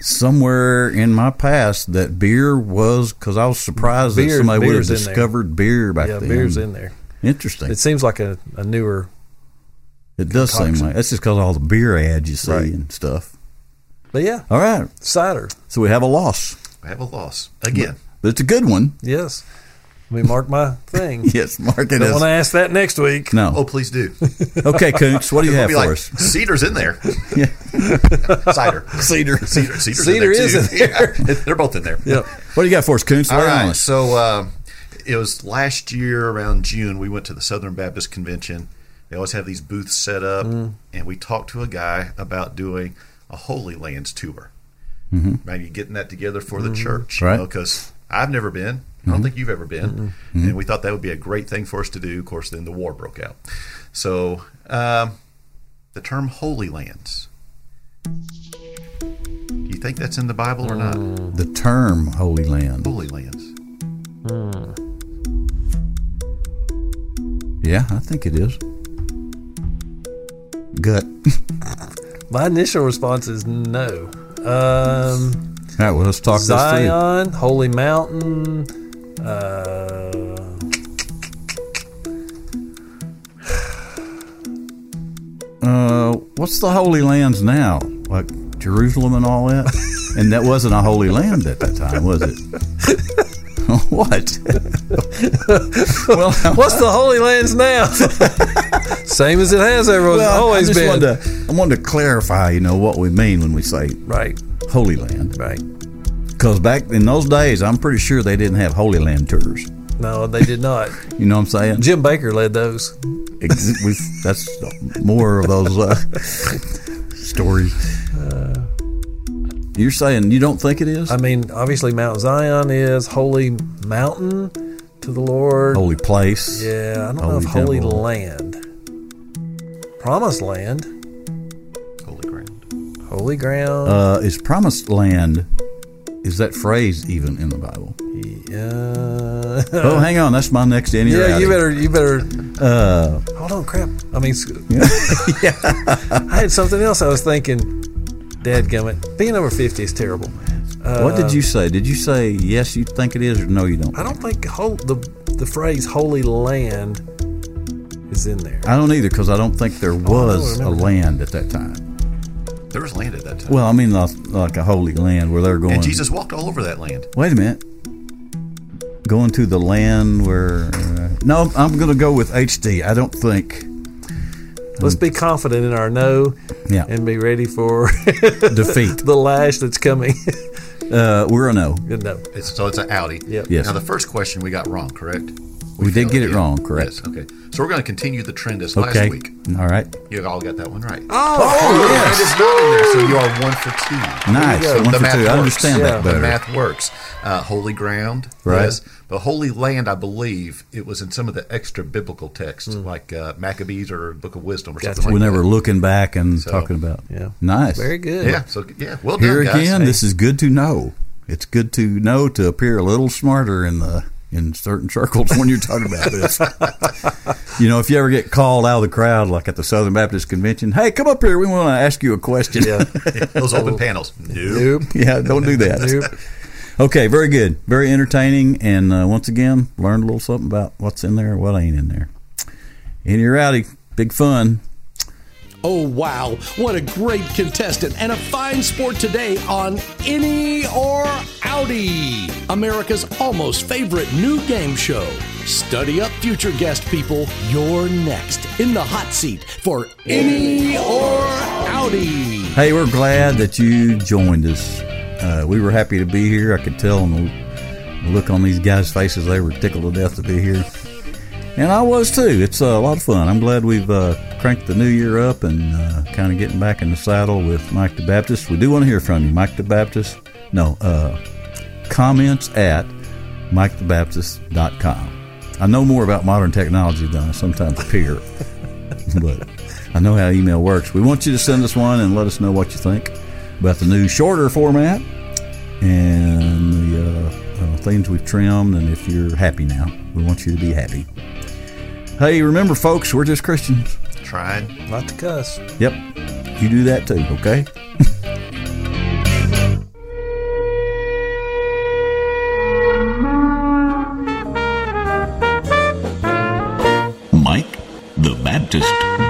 A: somewhere in my past that beer was because I was surprised that somebody would have
C: beer's in there.
A: discovered beer back then.
C: Yeah,
A: then.
C: beer's in there.
A: Interesting.
C: It seems like a, a newer.
A: it does seem like that's just because all the beer ads you see
C: Right.
A: and stuff.
C: But yeah,
A: All right,
C: cider.
A: so we have a loss,
B: I have a loss again.
A: but it's a good one.
C: Yes. Let me mark my thing. <laughs>
A: Yes, mark it
C: Don't want to ask that next week.
A: no.
B: Oh, please do.
A: Okay, Koontz, what do you have
B: Be
A: for
B: like
A: us?
B: cedar's in there. <laughs> cider.
A: Cedar.
B: Cedar. Cedar's
C: Cedar
B: in there
C: is
B: too.
C: in there. <laughs>
B: Yeah, they're both in there.
C: Yep.
A: What do you got for us, Koontz?
B: All
A: Lay it on
B: So uh, it was last year around June. We went to the Southern Baptist Convention. They always have these booths set up, mm-hmm. and we talked to a guy about doing a Holy Lands tour. Mm-hmm. Maybe getting that together for the mm-hmm. church,
A: Right.
B: Because I've never been. I don't think you've ever been, and we thought that would be a great thing for us to do. Of course, then the war broke out. So um, the term Holy Lands. Do you think that's in the Bible or not?
A: The term Holy Land.
B: Holy Lands.
A: Yeah, I think it is. Gut. <laughs>
C: My initial response is no. Um,
A: All right, well, let's talk this through.
C: Zion, Holy Mountain. Uh,
A: Uh, what's the Holy Lands now? Like Jerusalem and all that? <laughs> and that wasn't a Holy Land at that time, was it? <laughs> what? <laughs> well,
C: what's the Holy Lands now? Same as it has ever
A: well,
C: always
A: I just
C: been.
A: Wanted to, I wanted to clarify, you know, what we mean when we say
C: right,
A: Holy Land.
C: right.
A: Because back in those days, I'm pretty sure they didn't have Holy Land tours.
C: No, they did not. <laughs>
A: You know what I'm saying?
C: Jim Bakker led those.
A: Ex- that's more of those uh, stories. You're saying you don't think it is?
C: I mean, obviously Mount Zion is holy mountain to the Lord.
A: Holy place.
C: Yeah, I don't know
A: Holy
C: if holy
A: temple.
C: land. Promised Land.
B: Holy Ground.
A: Uh, is promised land? Is that phrase even in the Bible?
C: yeah.
A: oh, hang on. That's my next in
C: yeah, you better. You better.
A: Uh,
C: Hold on, crap. I mean, <laughs> yeah. I had something else I was thinking. Dadgummit. Being over 50 is terrible. Man.
A: What did you say? Did you say yes? You think it is, or no? You don't.
C: I don't think whole, the the phrase "holy land" is in there.
A: I don't either because I don't think there was a land at that time.
B: There was land at that time.
A: Well, I mean, like, like a holy land where they're going.
B: and Jesus walked all over that land.
A: Wait a minute. Going to the land where. Uh, no, I'm going to go with HD. I don't think.
C: Let's be confident in our no
A: Yeah.
C: and be ready for <laughs>
A: Defeat. <laughs>
C: the lash that's coming.
A: Uh, we're a no.
C: no.
B: It's, so it's an outie.
C: Yep.
A: Yes.
B: Now the first question we got wrong, correct?
A: We did get it
B: again.
A: wrong, correct.
B: Yes. Okay. So we're going to continue the trend as
A: Okay.
B: last week.
A: All right.
B: You all got that one right.
C: Oh,
B: And it's not in there, so you are one for two.
A: Nice.
C: go.
A: One
B: The
A: for
B: math
A: two. I understand
C: Yeah.
A: that
B: The math works. Uh, holy ground,
A: Right.
B: yes. But holy land, I believe it was in some of the extra biblical texts, like uh, Maccabees or Book of Wisdom or
C: Gotcha.
B: something like that.
A: So Whenever
B: that.
A: looking back and
B: So,
A: talking about.
C: Yeah.
A: Nice.
C: Very good.
B: Yeah. So yeah, well done,
A: Here
B: guys.
A: again,
B: Hey.
A: this is good to know. It's good to know to appear a little smarter in the in certain circles when you're talking about this. you know, if you ever get called out of the crowd, like at the Southern Baptist Convention, hey, come up here. We want to ask you a question.
C: Yeah.
B: those open panels. Nope.
C: Nope.
A: yeah, don't do that.
C: Nope.
A: Okay, very good, very entertaining, and uh, once again, learned a little something about what's in there and what ain't in there. Inny or Outty, big fun.
E: Oh, wow. What a great contestant and a fine sport today on Inny or Outty, America's almost favorite new game show. Study up, future guest people. You're next in the hot seat for Inny or Outty.
A: Hey, we're glad that you joined us. Uh, we were happy to be here. I could tell on the look on these guys' faces; they were tickled to death to be here, and I was too. It's uh, a lot of fun. I'm glad we've uh, cranked the new year up and uh, kind of getting back in the saddle with Mike the Baptist. We do want to hear from you, Mike the Baptist. No, uh, comments at mikethebaptist.com. I know more about modern technology than I sometimes appear, <laughs> but I know how email works. We want you to send us one and let us know what you think about the new shorter format and the uh, uh, things we've trimmed, and if you're happy now, we want you to be happy. Hey, remember, folks, we're just Christians.
B: Trying
C: Not to cuss.
A: Yep, you do that too, okay?
F: Mike the Baptist.